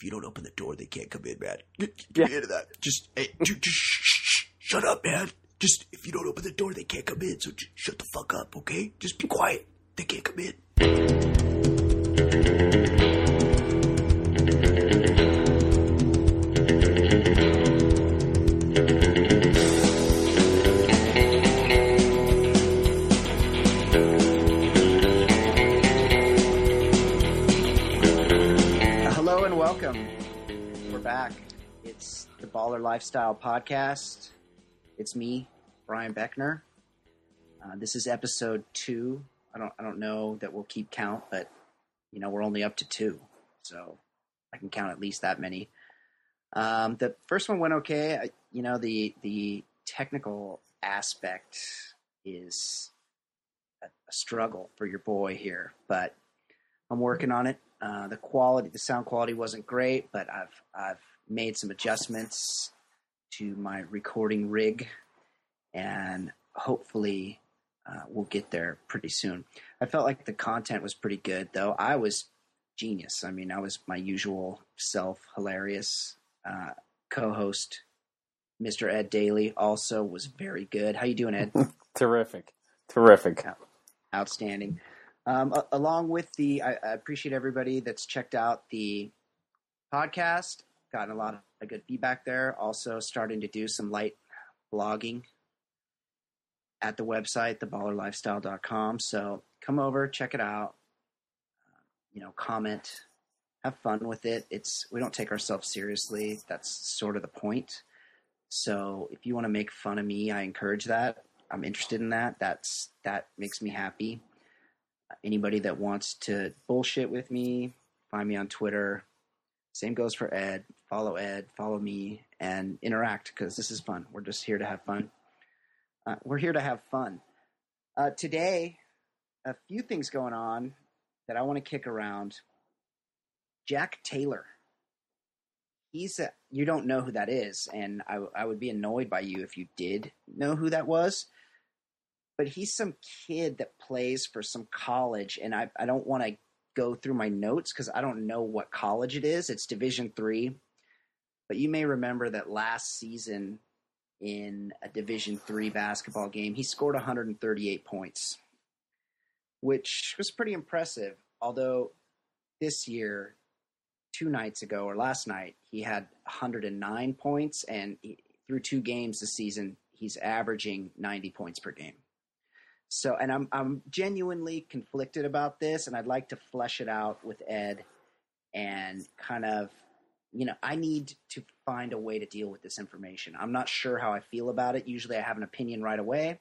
If you don't open the door, they can't come in, man. Get, get me into that. Just, hey, ju- just shh, shh, shut up, man. Just if you don't open the door, they can't come in. So just shut the fuck up, okay? Just be quiet. They can't come in. Baller Lifestyle Podcast. It's me, Brian Beckner. Uh, this is episode two. I don't I don't know that we'll keep count, but you know we're only up to two, so I can count at least that many. Um, the first one went okay. I, you know the the technical aspect is a, a struggle for your boy here, but I'm working on it. Uh, the quality, the sound quality wasn't great, but I've I've made some adjustments to my recording rig, and hopefully uh, we'll get there pretty soon. I felt like the content was pretty good, though. I was genius. I mean, I was my usual self, hilarious. Uh, co-host, Mr. Ed Daly, also was very good. How you doing, Ed? Terrific. Terrific. outstanding. Um, a- along with the, I, I appreciate everybody that's checked out the podcast. Gotten a lot of good feedback there. Also, starting to do some light blogging at the website, theballerlifestyle.com. So come over, check it out. You know, comment, have fun with it. It's we don't take ourselves seriously. That's sort of the point. So if you want to make fun of me, I encourage that. I'm interested in that. That's that makes me happy. Anybody that wants to bullshit with me, find me on Twitter. Same goes for Ed. Follow Ed, follow me, and interact because this is fun. We're just here to have fun. Uh, we're here to have fun. Uh, today, a few things going on that I want to kick around. Jack Taylor. He's a, you don't know who that is, and I, I would be annoyed by you if you did know who that was. But he's some kid that plays for some college, and I, I don't want to go through my notes because I don't know what college it is. It's Division three, but you may remember that last season in a Division three basketball game, he scored 138 points, which was pretty impressive. Although this year, two nights ago or last night, he had 109 points, and he, through two games this season, he's averaging 90 points per game. So, and I'm I'm genuinely conflicted about this, and I'd like to flesh it out with Ed, and kind of, you know, I need to find a way to deal with this information. I'm not sure how I feel about it. Usually, I have an opinion right away,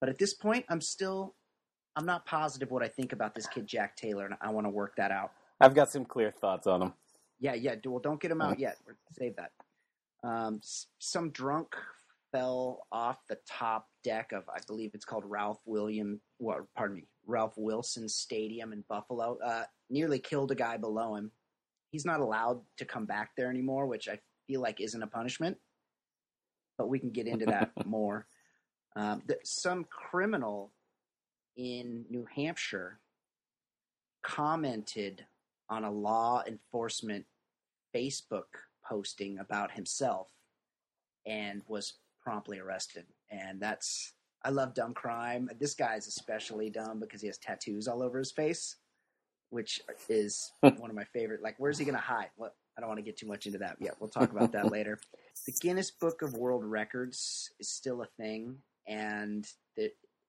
but at this point, I'm still, I'm not positive what I think about this kid Jack Taylor, and I want to work that out. I've got some clear thoughts on him. Yeah, yeah. Well, don't get him out yet. Save that. Um, some drunk fell off the top deck of, I believe it's called Ralph William. Well, pardon me, Ralph Wilson Stadium in Buffalo. Uh, nearly killed a guy below him. He's not allowed to come back there anymore, which I feel like isn't a punishment. But we can get into that more. Um, th- some criminal in New Hampshire commented on a law enforcement Facebook posting about himself and was promptly arrested. And that's I love dumb crime. This guy's especially dumb because he has tattoos all over his face, which is one of my favorite. Like, where's he gonna hide? What? I don't want to get too much into that. Yeah, we'll talk about that later. The Guinness Book of World Records is still a thing, and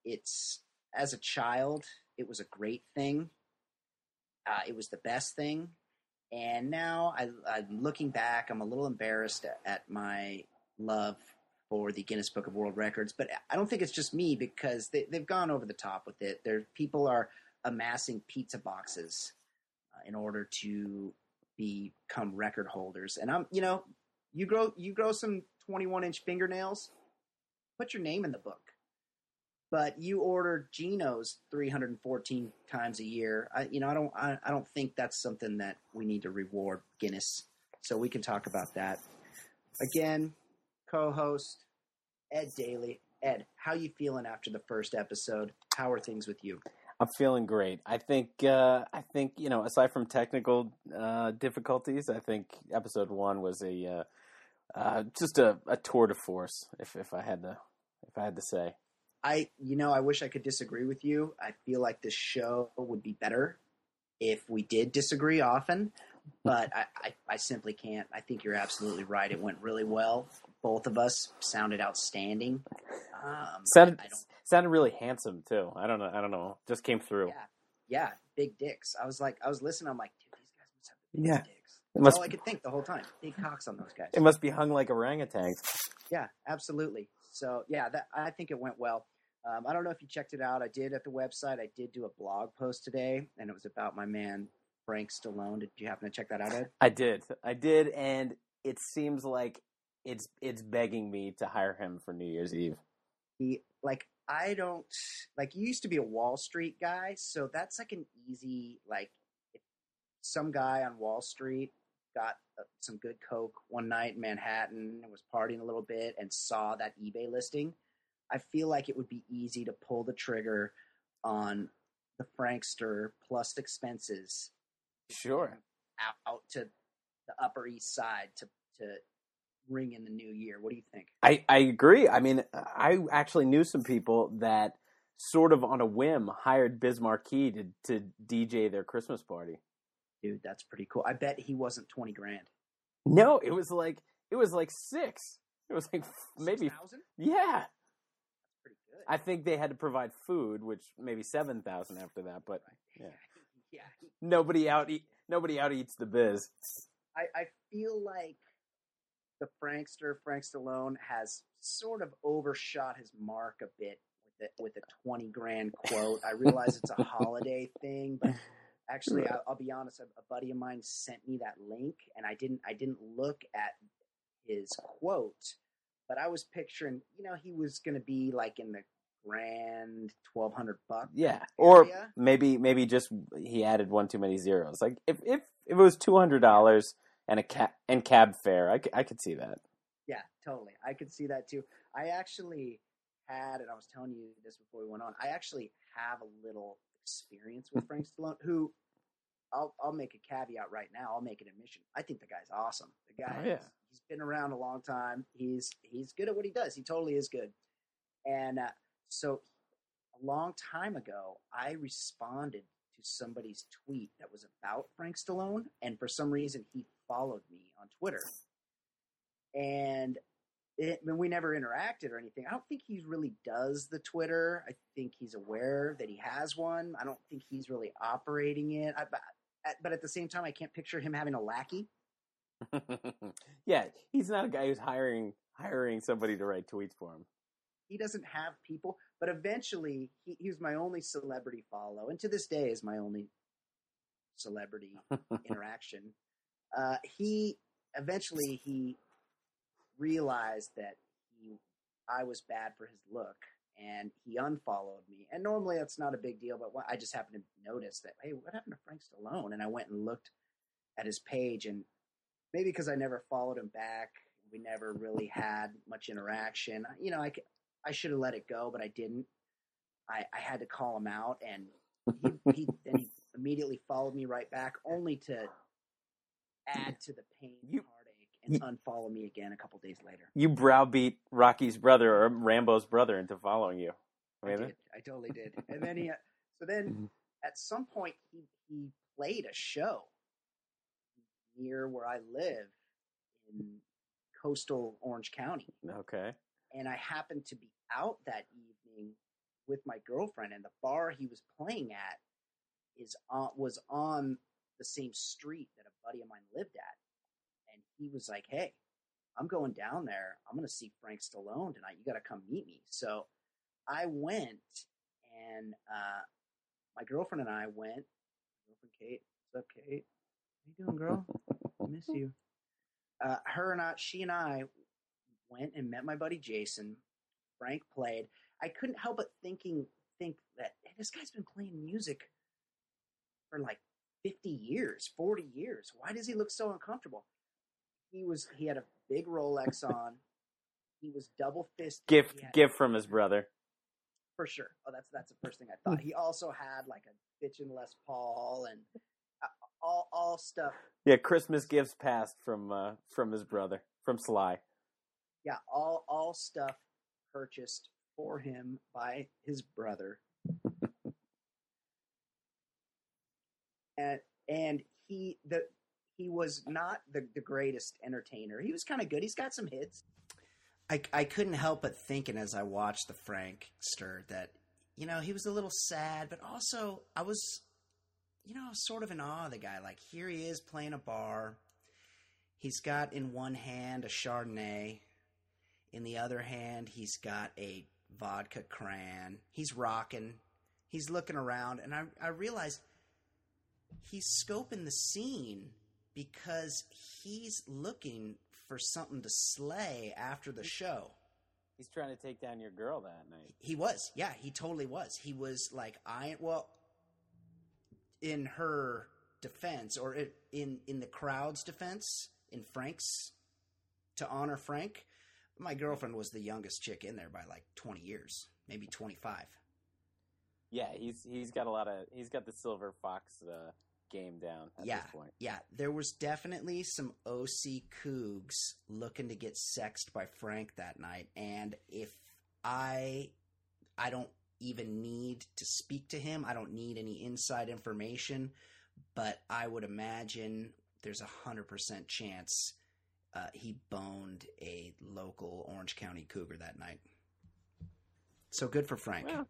it's as a child, it was a great thing. Uh, it was the best thing, and now I, I'm looking back. I'm a little embarrassed at, at my love for the Guinness Book of World Records, but I don't think it's just me because they, they've gone over the top with it. There, people are amassing pizza boxes uh, in order to become record holders. And I'm, you know, you grow you grow some 21 inch fingernails, put your name in the book. But you order Geno's 314 times a year. I, you know, I don't I, I don't think that's something that we need to reward Guinness. So we can talk about that. Again, co-host Ed Daly. Ed, how you feeling after the first episode? How are things with you? I'm feeling great. I think uh, I think you know, aside from technical uh, difficulties, I think episode one was a uh, uh, just a, a tour de force. If if I had to if I had to say, I you know I wish I could disagree with you. I feel like this show would be better if we did disagree often, but I, I, I simply can't. I think you're absolutely right. It went really well. Both of us sounded outstanding. Um, sounded I don't, sounded really handsome too. I don't know. I don't know. Just came through. yeah, yeah, big dicks. I was like, I was listening. I'm like, dude, these guys must have the Yeah. dicks. It That's must all I could think the whole time. Big cocks on those guys. it must be hung like orangutans. Yeah, absolutely. So yeah, that I think it went well. Um, I don't know if you checked it out. I did at the website. I did do a blog post today, and it was about my man Frank Stallone. Did you happen to check that out, Ed? I did. I did, and it seems like it's it's begging me to hire him for New Year's Eve. He like I don't like. You used to be a Wall Street guy, so that's like an easy like. If some guy on Wall Street got uh, some good coke one night in Manhattan and was partying a little bit and saw that eBay listing. I feel like it would be easy to pull the trigger on the Frankster plus expenses Sure. out, out to the Upper East Side to to ring in the new year. What do you think? I, I agree. I mean, I actually knew some people that sort of on a whim hired Biz Markie to, to DJ their Christmas party. Dude, that's pretty cool. I bet he wasn't twenty grand. No, it was like it was like six. It was like maybe thousand. yeah. Pretty good. I think they had to provide food, which maybe seven thousand after that. But yeah. yeah. nobody out eat nobody out eats the Biz. I, I feel like the Frankster, Frank Stallone, has sort of overshot his mark a bit with it with a twenty grand quote. I realize it's a holiday thing, but actually, I'll, I'll be honest. A, a buddy of mine sent me that link, and I didn't. I didn't look at his quote, but I was picturing. You know, he was going to be like in the grand twelve hundred bucks. Yeah, or area. maybe maybe just he added one too many zeros. Like if if, if it was two hundred dollars and a cab and cab fare, I, c- I could see that. Yeah, totally. I could see that too. I actually had, and I was telling you this before we went on. I actually have a little experience with Frank Stallone. Who, I'll I'll make a caveat right now. I'll make an admission. I think the guy's awesome. The guy, Oh, yeah. he's been around a long time. He's he's good at what he does. He totally is good. And uh, so, a long time ago, I responded to somebody's tweet that was about Frank Stallone, and for some reason, he followed me on Twitter and it, I mean, we never interacted or anything. I don't think he really does the Twitter. I think he's aware that he has one. I don't think he's really operating it. I, but, at- but at the same time, I can't picture him having a lackey. yeah, he's not a guy who's hiring hiring somebody to write tweets for him. He doesn't have people. But eventually, he, he was my only celebrity follow, and to this day is my only celebrity interaction. Uh, he eventually he realized that he I was bad for his look, and he unfollowed me. And normally that's not a big deal, but I just happened to notice that hey, what happened to Frank Stallone? And I went and looked at his page, and maybe because I never followed him back, we never really had much interaction. You know, I I should have let it go, but I didn't. I, I had to call him out, and he, he then he immediately followed me right back, only to add to the pain, You- heartache, and unfollow me again a couple days later. You browbeat Rocky's brother or Rambo's brother into following you. I did. I totally did. And then he, uh, so then mm-hmm. at some point he he played a show near where I live in coastal Orange County. Okay. And I happened to be out that evening with my girlfriend, and the bar he was playing at is on, was on the same street that a buddy of mine lived at. And he was like, "Hey, I'm going down there. I'm going to see Frank Stallone tonight. You got to come meet me." So I went, and uh, my girlfriend and I went. Girlfriend Kate, what's up, Kate? How you doing, girl? I miss you. Uh, her and I, she and I went and met my buddy Jason. Frank played. I couldn't help but thinking, think that hey, this guy's been playing music for like 50 years, 40 years. Why does he look so uncomfortable? He was, he had a big Rolex on. He was double fisted. Gift, had, gift from his brother. For sure. Oh, that's that's the first thing I thought. He also had like a bitchin' Les Paul and uh, all all stuff. Yeah, Christmas gifts passed from uh, from his brother, from Sly. Yeah, all all stuff purchased for him by his brother. And and he the he was not the, the greatest entertainer. He was kind of good. He's got some hits. I, I couldn't help but thinking as I watched the Frankster that, you know, he was a little sad, but also I was, you know, sort of in awe of the guy. Like, here he is playing a bar. He's got in one hand a Chardonnay. In the other hand, he's got a vodka cran. He's rocking. He's looking around. And I, I realized he's scoping the scene because he's looking for something to slay after the show. He's trying to take down your girl that night. He was. Yeah, he totally was. He was like I well in her defense or in in the crowd's defense, in Frank's to honor Frank, my girlfriend was the youngest chick in there by like 20 years, maybe 25. Yeah, he's he's got a lot of he's got the silver fox uh, game down at yeah, this point. Yeah, there was definitely some OC Cougs looking to get sexed by Frank that night, and if I, I don't even need to speak to him. I don't need any inside information, but I would imagine there's a hundred percent chance uh, he boned a local Orange County Cougar that night. So good for Frank. Well,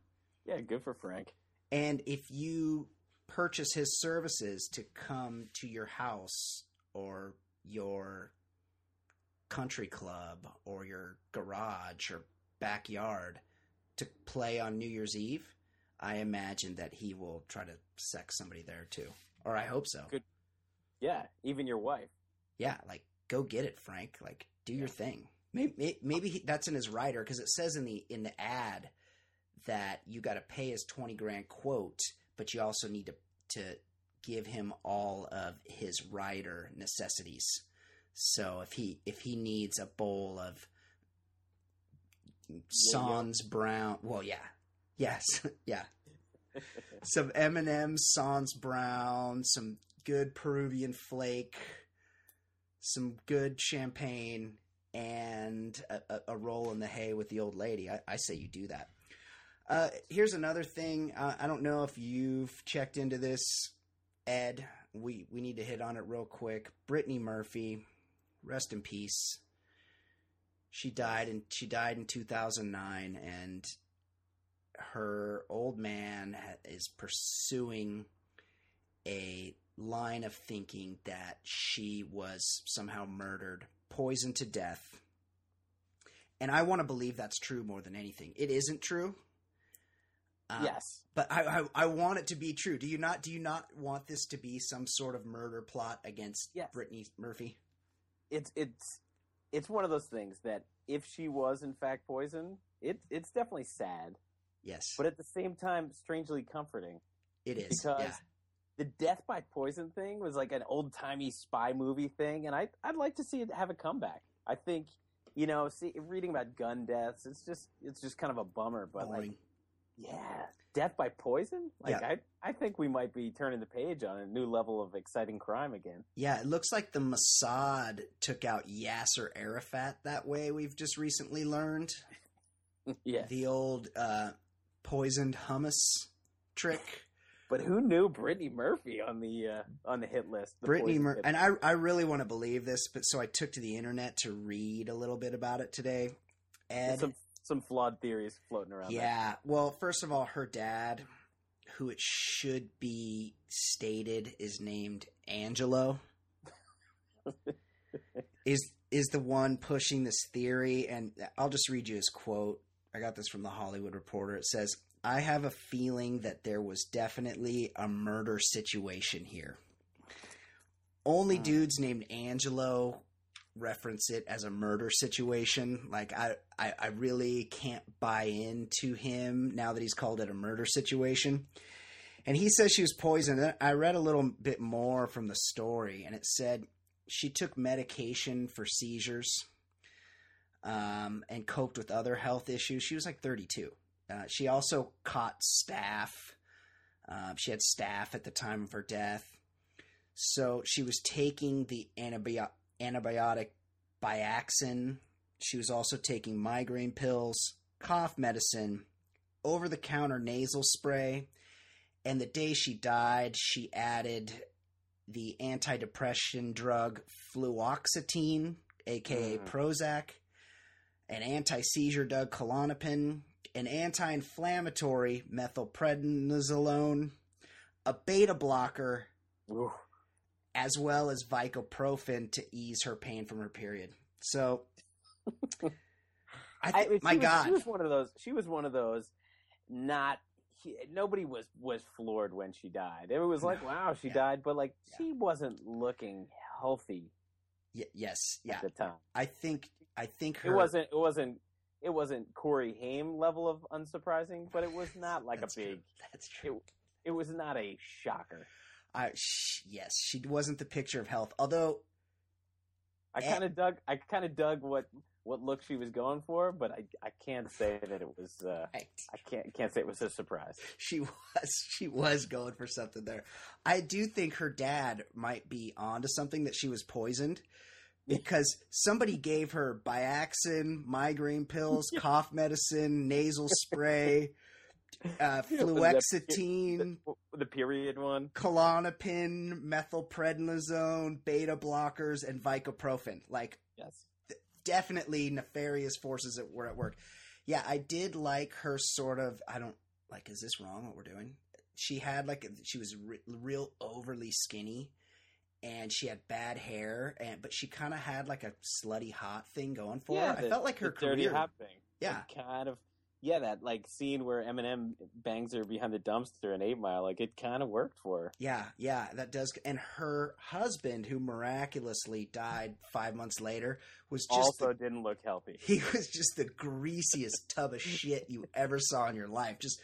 yeah, good for Frank. And if you purchase his services to come to your house or your country club or your garage or backyard to play on New Year's Eve, I imagine that he will try to sex somebody there too. Or I hope so. Good. Yeah, even your wife. Yeah, like go get it, Frank. Like do your thing. Maybe maybe he, that's in his rider because it says in the in the ad that you got to pay his twenty grand quote, but you also need to to give him all of his rider necessities. So if he if he needs a bowl of Sans Brown, well, yeah, yes, yeah, some M and M Sans Brown, some good Peruvian flake, some good champagne, and a, a, roll in the hay with the old lady. I, I say you do that. Uh, here's another thing. Uh, I don't know if you've checked into this, Ed. We we need to hit on it real quick. Brittany Murphy, rest in peace. She died in she died in 2009, and her old man is pursuing a line of thinking that she was somehow murdered, poisoned to death. And I want to believe that's true more than anything. It isn't true uh, yes, but I, I, I want it to be true. Do you not? Do you not want this to be some sort of murder plot against yes. Brittany Murphy? It's it's it's one of those things that if she was in fact poisoned, it it's definitely sad. Yes, but at the same time, strangely comforting. It is because yeah. the death by poison thing was like an old timey spy movie thing, and I I'd like to see it have a comeback. I think you know, see reading about gun deaths, it's just it's just kind of a bummer, but Boring. like yeah. death by poison. Like Yeah. I, I think we might be turning the page on a new level of exciting crime again. Yeah, it looks like the Mossad took out Yasser Arafat that way. We've just recently learned yeah, the old uh, poisoned hummus trick. but who knew Brittany Murphy on the uh, on the hit list? The Brittany, poison Mur- hit and I, I really want to believe this, but so I took to the internet to read a little bit about it today. Ed, some some flawed theories floating around. there. yeah. Well, first of all, her dad, who it should be stated is named Angelo, is is the one pushing this theory. And I'll just read you his quote. I got this from the Hollywood Reporter. It says, "I have a feeling that there was definitely a murder situation here. Only Hmm. dudes named Angelo." Reference it as a murder situation. Like I, I i really can't buy into him now that he's called it a murder situation. And he says she was poisoned. I read a little bit more from the story and it said she took medication for seizures um, and coped with other health issues. She was like 32 uh, she also caught staph. um, she had staph at the time of her death. So she was taking the antibiotic antibiotic Biaxin. She was also taking migraine pills, cough medicine, over the counter nasal spray. And the day she died, she added the antidepressant drug fluoxetine, aka Mm. Prozac, an anti seizure drug Klonopin, an anti inflammatory methylprednisolone, a beta blocker, Ooh. As well as Vicoprofen to ease her pain from her period. So, I I, think, she my was, God, she was one of those. She was one of those. Not he, nobody was was floored when she died. It was like, No. wow, she Yeah. died, but like Yeah. she wasn't looking healthy Y- yes, yeah. at the time. I think, I think her. It wasn't. It wasn't. It wasn't Corey Haim level of unsurprising, but it was not like a big. true. That's true. It, it was not a shocker. I, sh- yes, she wasn't the picture of health. Although, I Eh. kind of dug. I kind of dug what what look she was going for, but I I can't say that it was. Uh, I, I can't can't say it was a surprise. she was she was going for something there. I do think her dad might be onto something that she was poisoned because somebody gave her Biaxin, migraine pills, cough medicine, nasal spray, uh, fluoxetine, The, the period one. Klonopin, methylprednisolone, beta blockers, and Vicoprofen. Like Yes. definitely nefarious forces that were at work. Yeah, I did like her sort of. I don't like. Is this wrong? What we're doing? She had like she was re- real overly skinny, and she had bad hair, and but she kind of had like a slutty hot thing going for her. I felt like her the dirty career. hot thing. Yeah. It kind of. Yeah, that like scene where Eminem bangs her behind the dumpster in Eight Mile, like it kind of worked for her. Yeah, yeah, that does. And her husband, who miraculously died five months later, was just also the didn't look healthy. he was just the greasiest tub of shit you ever saw in your life. Just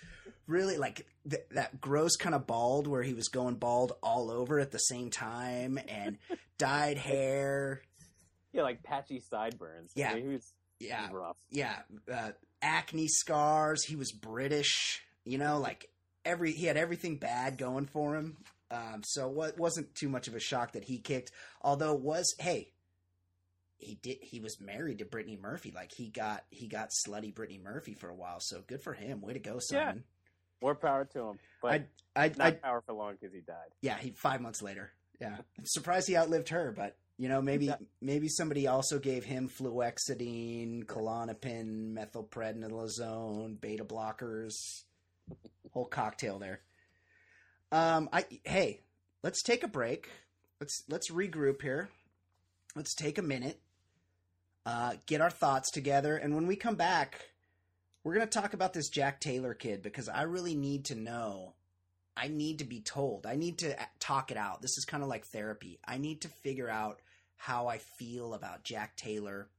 really like th- that gross kind of bald where he was going bald all over at the same time and dyed hair. Yeah, like patchy sideburns. Yeah. I mean, he was, he was Yeah, yeah, uh, acne scars. He was British, you know, like every he had everything bad going for him. Um, so what wasn't too much of a shock that he kicked. Although was hey, he did he was married to Brittany Murphy. Like he got he got slutty Brittany Murphy for a while. So good for him. Way to go, Yeah. Simon. More power to him, but I I, not I power for long because he died. yeah, he five months later. Yeah, I'm surprised he outlived her, but you know maybe maybe somebody also gave him fluoxetine, Klonopin, methylprednisolone, beta blockers, whole cocktail there. Um, I hey, let's take a break. Let's let's regroup here. Let's take a minute, uh, get our thoughts together, and when we come back, we're gonna talk about this Jack Taylor kid because I really need to know I need to be told. I need to talk it out. This is kind of like therapy. I need to figure out how I feel about Jack Taylor,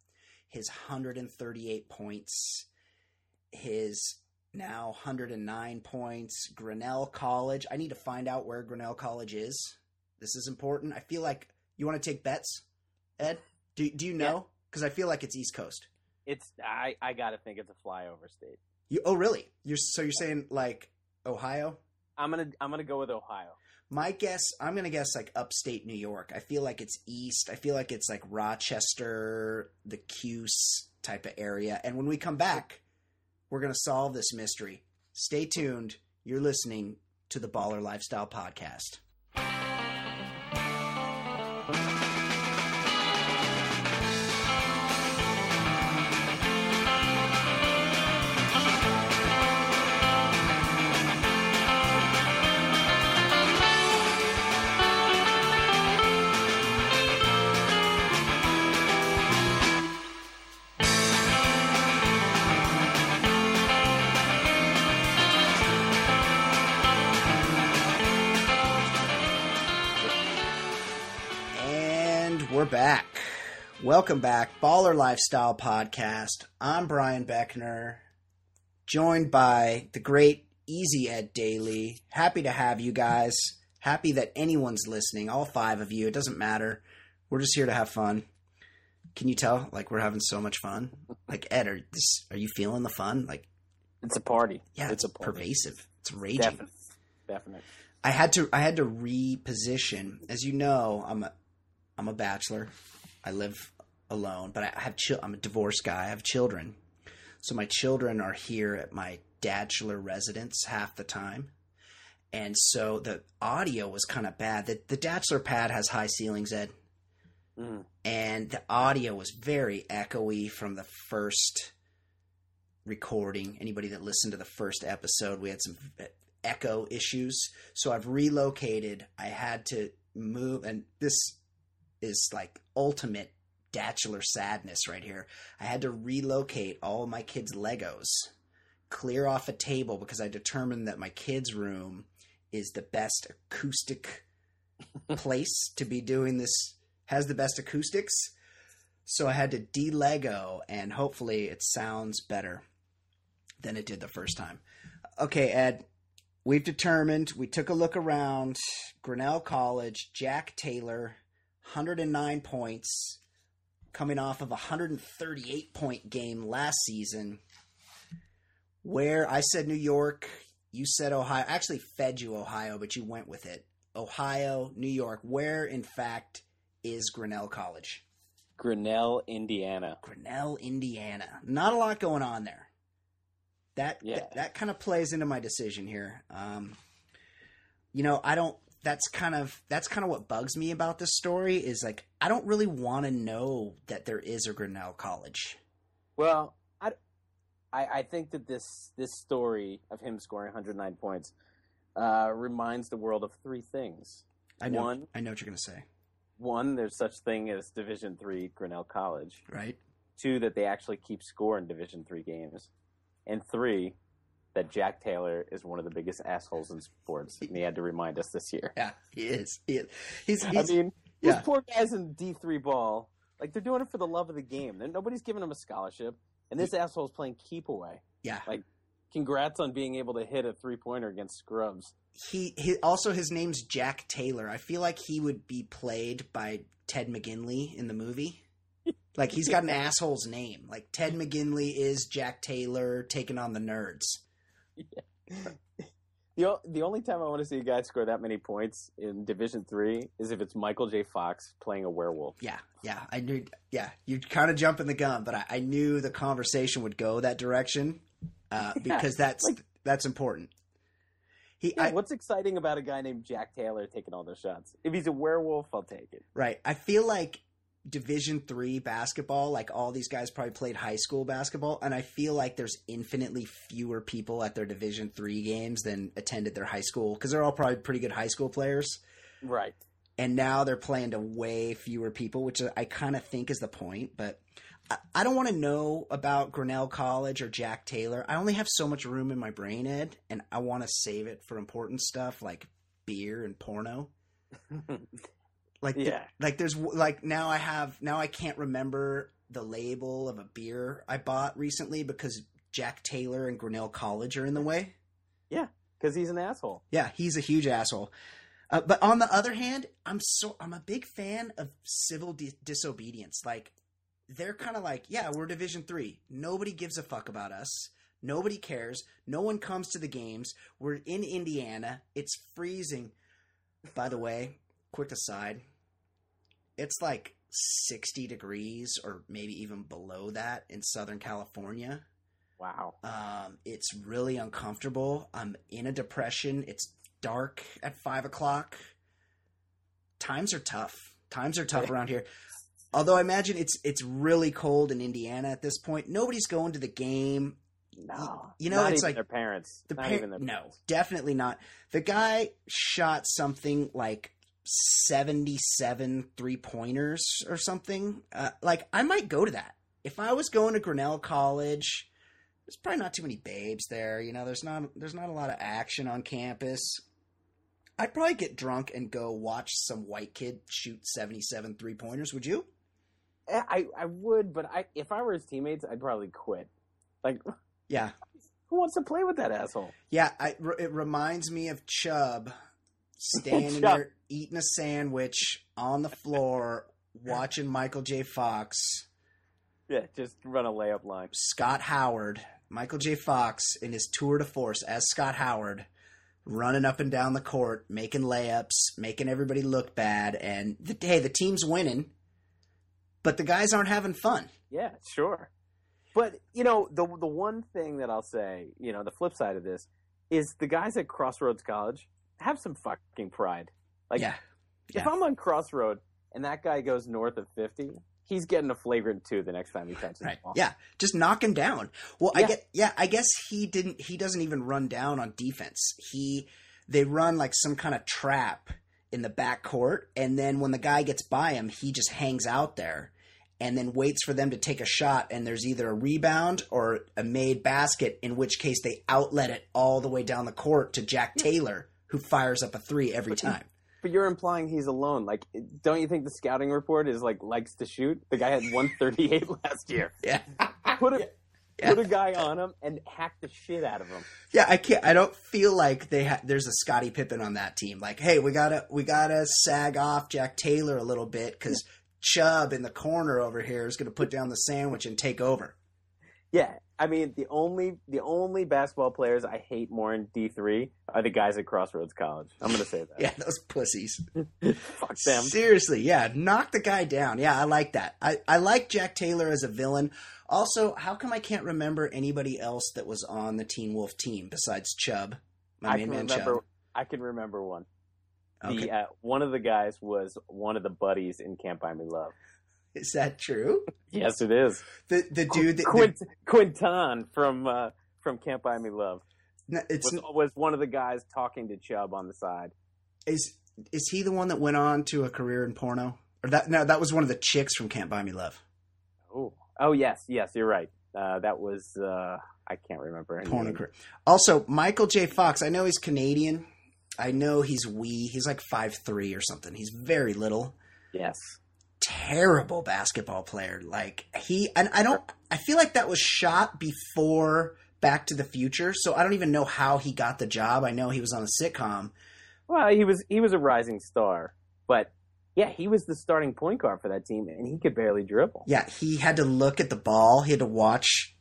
his 138 points, his now 109 points, Grinnell College. I need to find out where Grinnell College is. This is important. I feel like you want to take bets, Ed? Do, do you know? Because I feel like it's East Coast. It's I I gotta think it's a flyover state. You, oh, really? You're so you're saying like Ohio. I'm gonna I'm gonna go with Ohio. My guess, I'm gonna guess like upstate New York. I feel like it's east. I feel like it's like Rochester, the Cuse type of area. And when we come back, we're gonna solve this mystery. Stay tuned. You're listening to the Baller Lifestyle Podcast. Back. Welcome back, Baller Lifestyle Podcast. I'm Brian Beckner, joined by the great Easy Ed Daly. Happy to have you guys. Happy that anyone's listening, all five of you. It doesn't matter. We're just here to have fun. Can you tell? Like we're having so much fun. Like Ed, are this? Are you feeling the fun? Like It's a party. yeah, it's it's, a party. pervasive. It's raging. Definitely. Definite. I had to I had to reposition. As you know, I'm a I'm a bachelor. I live alone, but I have chil- I'm a divorced guy. I have children. So my children are here at my bachelor residence half the time. And so the audio was kind of bad. The the bachelor pad has high ceilings, Ed, Mm. and the audio was very echoey from the first recording. Anybody that listened to the first episode, we had some echo issues. So I've relocated. I had to move, and this is like ultimate bachelor sadness right here. I had to relocate all my kids' Legos, clear off a table because I determined that my kids' room is the best acoustic place to be doing this, has the best acoustics. So I had to de Lego, and hopefully it sounds better than it did the first time. Okay, Ed, we've determined, we took a look around Grinnell College, Jack Taylor, 109 points, coming off of a 138 point game last season. Where I said New York, you said Ohio. I actually fed you Ohio, but you went with it. Ohio, New York. Where, in fact, is Grinnell College? Grinnell, Indiana. Grinnell, Indiana. Not a lot going on there. That Yeah. that, that kind of plays into my decision here. Um, you know, I don't. That's kind of that's kind of what bugs me about this story is like I don't really want to know that there is a Grinnell College. Well, I, I, I think that this this story of him scoring 109 points uh, reminds the world of three things. I know. One, I know what you're gonna say, one, there's such thing as Division three Grinnell College. right? Two, that they actually keep score in Division three games, and three, that Jack Taylor is one of the biggest assholes in sports, and he had to remind us this year. Yeah, he is. He is. He's. I mean, yeah. these poor guys in D three ball, like they're doing it for the love of the game. They're, nobody's giving them a scholarship, and this asshole's playing keep away. yeah. like- Congrats on being able to hit a three pointer against scrubs. he, he also his name's Jack Taylor. I feel like he would be played by Ted McGinley in the movie. Like he's got an asshole's name. Like Ted McGinley is Jack Taylor taking on the nerds. The o- the only time I want to see a guy score that many points in Division three is if it's Michael J. Fox playing a werewolf. Yeah, yeah. I knew. Yeah, you kind of jumping the gun, but I, I knew the conversation would go that direction uh, Yeah, because that's like- that's important. He, Yeah, I, what's exciting about a guy named Jack Taylor taking all those shots? If he's a werewolf, I'll take it. Right. I feel like Division three basketball, like all these guys probably played high school basketball, and I feel like there's infinitely fewer people at their Division three games than attended their high school because they're all probably pretty good high school players. Right. And now they're playing to way fewer people, which I kind of think is the point. But I, I don't want to know about Grinnell College or Jack Taylor. I only have so much room in my brain, Ed, and I want to save it for important stuff like beer and porno. Like, Yeah. like there's like now I have now I can't remember the label of a beer I bought recently because Jack Taylor and Grinnell College are in the way. Yeah, because he's an asshole. Yeah, he's a huge asshole. Uh, but on the other hand, I'm so I'm a big fan of civil di- disobedience. Like they're kind of like, yeah, we're Division three. Nobody gives a fuck about us. Nobody cares. No one comes to the games. We're in Indiana. It's freezing. By the way, quick aside, it's like 60 degrees or maybe even below that in Southern California. Wow. Um, it's really uncomfortable. I'm in a depression. It's dark at five o'clock. Times are tough. Times are tough around here. Although I imagine it's it's really cold in Indiana at this point. Nobody's going to the game. No. You know, it's like their parents. the Not par- their no, parents. definitely not. The guy shot something like 77 three pointers or something. Uh, like, I might go to that. If I was going to Grinnell College, there's probably not too many babes there. You know, there's not there's not a lot of action on campus. I'd probably get drunk and go watch some white kid shoot 77 three pointers. Would you? Eh, I, I would, but I if I were his teammates, I'd probably quit. Like, Yeah. who wants to play with that asshole? Yeah, I, it reminds me of Chubb standing there eating a sandwich on the floor, watching Michael J. Fox, Yeah, just run a layup line. Scott Howard, Michael J. Fox in his tour de force as Scott Howard, running up and down the court, making layups, making everybody look bad, and the, hey, the team's winning, but the guys aren't having fun. Yeah, sure. But you know, the the one thing that I'll say, you know, the flip side of this is the guys at Crossroads College have some fucking pride. Like, yeah, if. I'm on Crossroad and that guy goes north of fifty, he's getting a flagrant two the next time he touches Right. the ball. Yeah. Just knock him down. Well, I get yeah, I guess he didn't he doesn't even run down on defense. He they run like some kind of trap in the back court and then when the guy gets by him, he just hangs out there and then waits for them to take a shot and there's either a rebound or a made basket in which case they outlet it all the way down the court to Jack Taylor who fires up a 3 every time. But you're implying he's alone. Like, don't you think the scouting report is like likes to shoot? The guy had 138 last year. Yeah. Put a Yeah. put a guy on him and hack the shit out of him. Yeah, I can't. I don't feel like they ha- there's a Scottie Pippen on that team. Like, hey, we gotta we gotta sag off Jack Taylor a little bit because Chubb in the corner over here is gonna put down the sandwich and take over. Yeah, I mean the only the only basketball players I hate more in D three are the guys at Crossroads College. I'm gonna say that. Yeah, those pussies. Fuck them. Seriously, yeah, knock the guy down. Yeah, I like that. I I like Jack Taylor as a villain. Also, how come I can't remember anybody else that was on the Teen Wolf team besides Chubb, my I main can man remember. Chubb? I can remember one. Okay, The uh, one of the guys was one of the buddies in Can't Buy Me Love. Is that true? Yes, it is. The the dude that Quint, Quinton from uh, from Can't Buy Me Love the, it's was, was one of the guys talking to Chubb on the side. Is is he the one that went on to a career in porno? Or that no, that was one of the chicks from Can't Buy Me Love. Oh, oh yes, yes, you're right. Uh, that was uh, I can't remember. Porno career. Also, Michael J. Fox. I know he's Canadian. I know he's wee. He's like five three or something. He's very little. Yes. Terrible basketball player. Like he and I don't. I feel like that was shot before Back to the Future. So I don't even know how he got the job. I know he was on a sitcom. Well, he was he was a rising star, but yeah, he was the starting point guard for that team, and he could barely dribble. Yeah, he had to look at the ball. He had to watch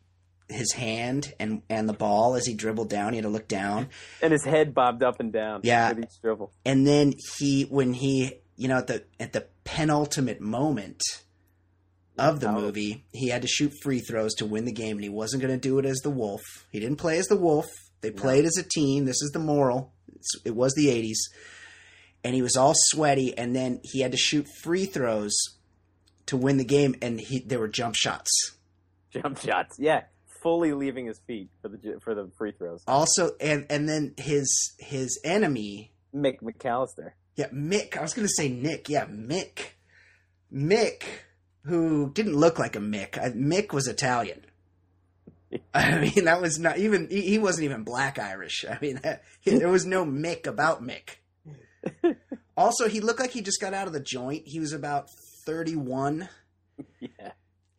his hand and and the ball as he dribbled down. He had to look down. And his head bobbed up and down Yeah. with each dribble. And then he when he, you know, at the at the penultimate moment of the movie, he had to shoot free throws to win the game and he wasn't going to do it as the wolf. He didn't play as the wolf. They played as a team. This is the moral. It's, it was the 80s. And he was all sweaty and then he had to shoot free throws to win the game and he there were jump shots. Jump shots, yeah, fully leaving his feet for the for the free throws. Also and and then his his enemy Mick McAllister. Yeah, Mick. I was going to say Nick. Yeah, Mick. Mick, who didn't look like a Mick. I, Mick was Italian. I mean, that was not even. He, he wasn't even black Irish. I mean, that, he- there was no Mick about Mick. Also, he looked like he just got out of the joint. He was about thirty-one. Yeah,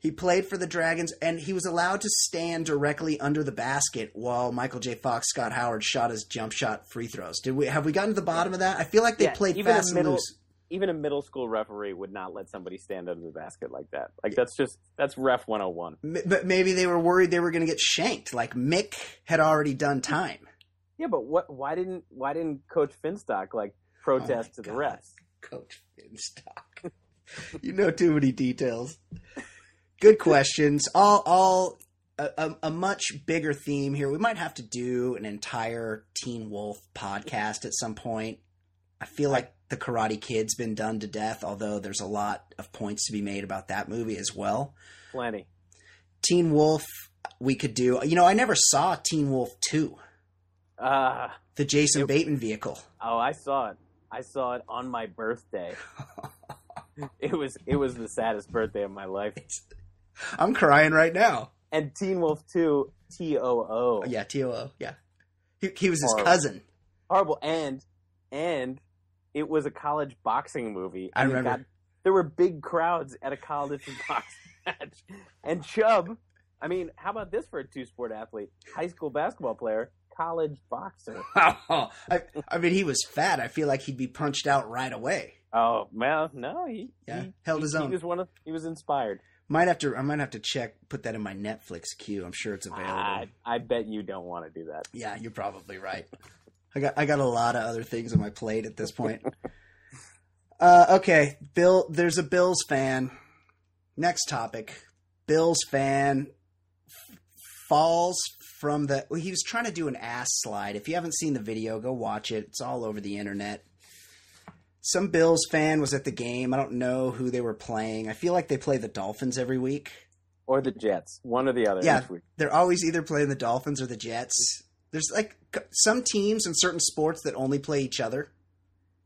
He played for the Dragons, and he was allowed to stand directly under the basket while Michael J. Fox, Scott Howard shot his jump shot free throws. Did we have we gotten to the bottom of that? I feel like they Yeah, played the fast and loose. even a middle school referee would not let somebody stand under the basket like that. Like that's just that's ref 101. M- but maybe they were worried they were going to get shanked. Like Mick had already done time. Yeah, but what? Why didn't why didn't Coach Finstock like protest Oh to the God. refs? Coach Finstock. you know too many details. Good questions. All all a, a, a much bigger theme here. We might have to do an entire Teen Wolf podcast at some point. I feel like the Karate Kid's been done to death, although there's a lot of points to be made about that movie as well. Plenty. Teen Wolf, we could do. You know, I never saw Teen Wolf 2, Uh the Jason It- Bateman vehicle. oh, I saw it. I saw it on my birthday. it was it was the saddest birthday of my life. I'm crying right now. And Teen Wolf 2 T O O. Oh, yeah, TOO. Yeah. He, he was his Horrible. cousin. horrible and and it was a college boxing movie I remember. got- there were big crowds at a college boxing match and chubb i mean how about this for a two sport athlete high school basketball player college boxer I, I mean, he was fat. I feel like he'd be punched out right away. oh well no he Yeah, he, held his he own. was one of he was inspired Might have to. I might have to check. Put that in my Netflix queue. I'm sure it's available. I, I bet you don't want to do that Yeah, you're probably right. I got I got a lot of other things on my plate at this point. uh, okay, Bill. There's a Bills fan. Next topic. Bills fan f- falls from the. well, He was trying to do an ass slide. If you haven't seen the video, go watch it. It's all over the internet. Some Bills fan was at the game. I don't know who they were playing. I feel like they play the Dolphins every week. or the jets one or the other Yeah. They're always either playing the Dolphins or the Jets. There's like some teams in certain sports that only play each other.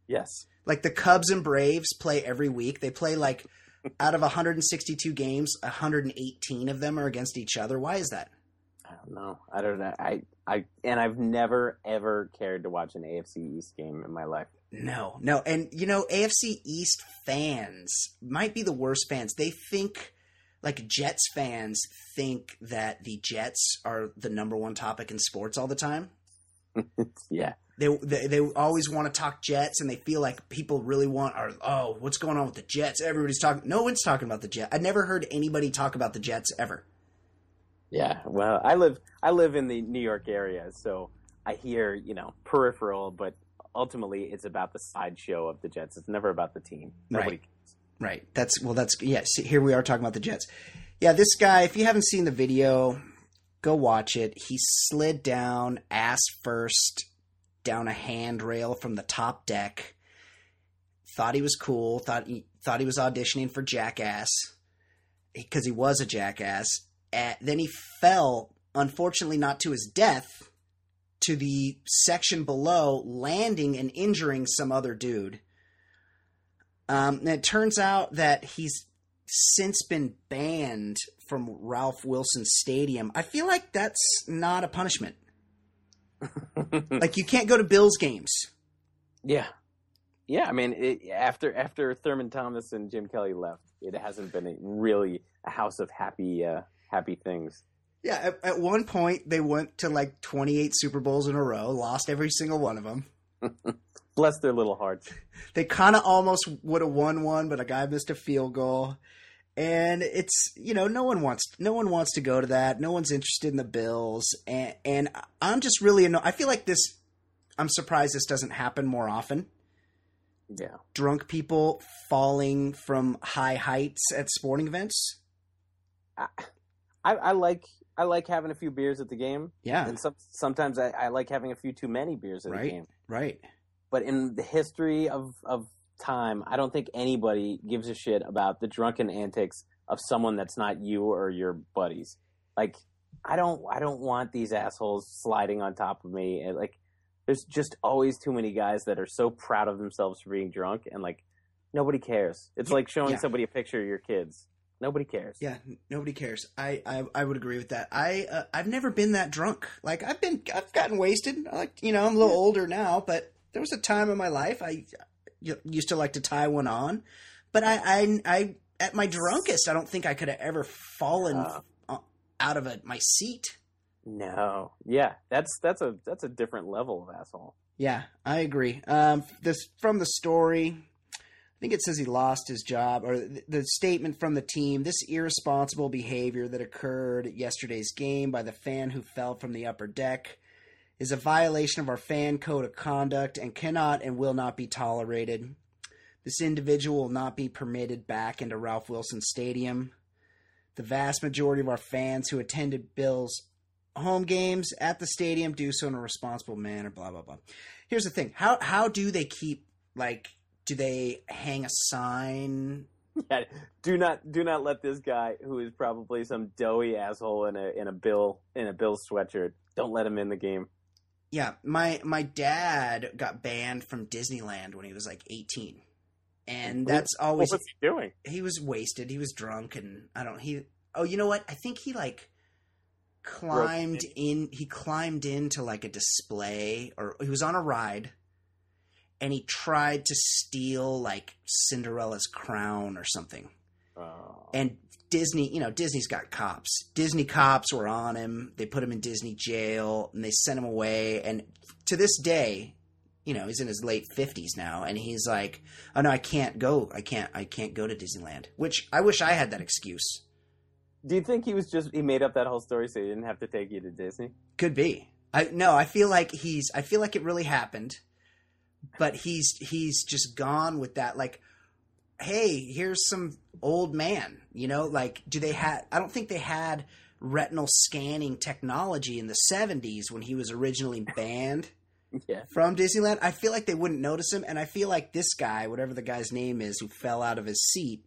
yes Like the Cubs and Braves play every week. They play like out of 162 games, 118 of them are against each other. Why is that? I don't know. I don't know. I, I, and I've never ever cared to watch an AFC East game in my life. No, no. And you know, AFC East fans might be the worst fans. They think like Jets fans think that the Jets are the number one topic in sports all the time. yeah, they, they they always want to talk Jets, and they feel like people really want are oh what's going on with the Jets? Everybody's talking. No one's talking about the Jets. I never heard anybody talk about the Jets ever. yeah. Well, I live, I live in the New York area, so I hear, you know, peripheral, but ultimately it's about the sideshow of the Jets. It's never about the team. Nobody. Right. Right. That's well. That's yeah. Here we are talking about the Jets. Yeah, this guy. If you haven't seen the video, go watch it. He slid down ass first down a handrail from the top deck. Thought he was cool. Thought he thought he was auditioning for Jackass because he was a jackass. Uh, then he fell, unfortunately, not to his death, to the section below, landing and injuring some other dude. Um, and it turns out that he's since been banned from Ralph Wilson Stadium. I feel like that's not a punishment. Like you can't go to Bills games. yeah, yeah. I mean, it, after after Thurman Thomas and Jim Kelly left, it hasn't been a, really a house of happy uh, happy things. Yeah, at, at one point they went to like 28 Super Bowls in a row, lost every single one of them. Bless their little hearts. They kind of almost would have won one, but a guy missed a field goal. And it's you know no one wants no one wants to go to that. No one's interested in the Bills, and and I'm just really annoyed. I feel like this. I'm surprised this doesn't happen more often. Yeah. Drunk people falling from high heights at sporting events. I, I, I like I like having a few beers at the game, Yeah, and some, sometimes I, I like having a few too many beers at Right. a game. right. But in the history of of time, I don't think anybody gives a shit about the drunken antics of someone that's not you or your buddies. Like I don't I don't want these assholes sliding on top of me and like there's just always too many guys that are so proud of themselves for being drunk and like nobody cares. It's like showing Yeah. somebody a picture of your kids. Nobody cares. Yeah, nobody cares. I, I I would agree with that. I uh, I've never been that drunk. Like I've been I've gotten wasted. I Like you know I'm a little older now, but there was a time in my life I used to like to tie one on. But I I, I at my drunkest, I don't think I could have ever fallen Uh. uh, out of a, my seat. No. Yeah, that's that's a that's a different level of asshole. Yeah, I agree. Um, this from the story. Think it says he lost his job, or the, the statement from the team. This irresponsible behavior that occurred at yesterday's game by the fan who fell from the upper deck is a violation of our fan code of conduct and cannot and will not be tolerated. This individual will not be permitted back into Ralph Wilson Stadium. The vast majority of our fans who attended Bills home games at the stadium do so in a responsible manner, blah blah blah. Here's the thing. How how do they keep like do they hang a sign? Yeah, do not do not let this guy who is probably some doughy asshole in a in a bill in a bill sweatshirt. Don't let him in the game. Yeah, my my dad got banned from Disneyland when he was like 18. And that's always What was he doing? he was wasted. He was drunk and I don't he Oh, you know what? I think he like climbed in he climbed into like a display or he was on a ride and he tried to steal like Cinderella's crown or something. Oh. And Disney, you know, Disney's got cops. Disney cops were on him. They put him in Disney jail and they sent him away. And to this day, you know, he's in his late fifties now, and he's like, "Oh no, I can't go. I can't. I can't go to Disneyland." Which I wish I had that excuse. Do you think he was just he made up that whole story so he didn't have to take you to Disney? Could be. I no. I feel like he's. I feel like it really happened, but he's he's just gone with that. Like, hey, here's some old man. You know, like, do they have? I don't think they had retinal scanning technology in the '70s when he was originally banned Yeah. from Disneyland. I feel like they wouldn't notice him, and I feel like this guy, whatever the guy's name is, who fell out of his seat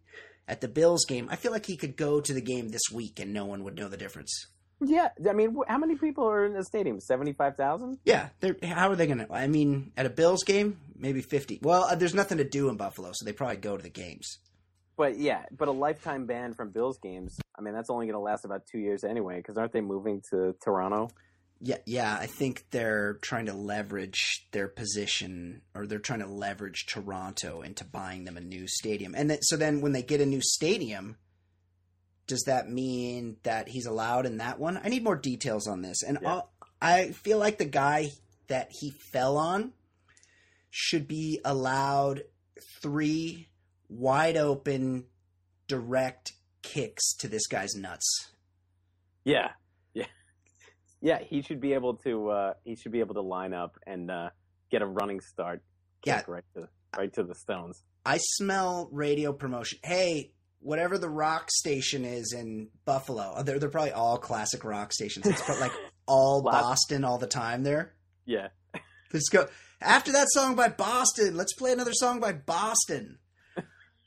at the Bills game, I feel like he could go to the game this week and no one would know the difference. Yeah. I mean, how many people are in the stadium? Seventy five thousand. Yeah, they're, how are they going to? I mean, at a Bills game, maybe fifty. Well, uh, there's nothing to do in Buffalo, so they probably go to the games. But yeah, but a lifetime ban from Bills games. I mean, that's only going to last about two years anyway. Because aren't they moving to Toronto? Yeah, yeah. I think they're trying to leverage their position, or they're trying to leverage Toronto into buying them a new stadium. And then, so then, when they get a new stadium, does that mean that he's allowed in that one? I need more details on this. And Yeah. I'll- feel like the guy that he fell on should be allowed three wide open, direct kicks to this guy's nuts. Yeah, yeah, yeah. He should be able to. Uh, he should be able to line up and uh, get a running start. Yeah. right to right to the stones. I smell radio promotion. Hey, whatever the rock station is in Buffalo, uh, they're they're probably all classic rock stations. It's like all Boston all the time. There, Yeah, let's go after that song by Boston. Let's play another song by Boston.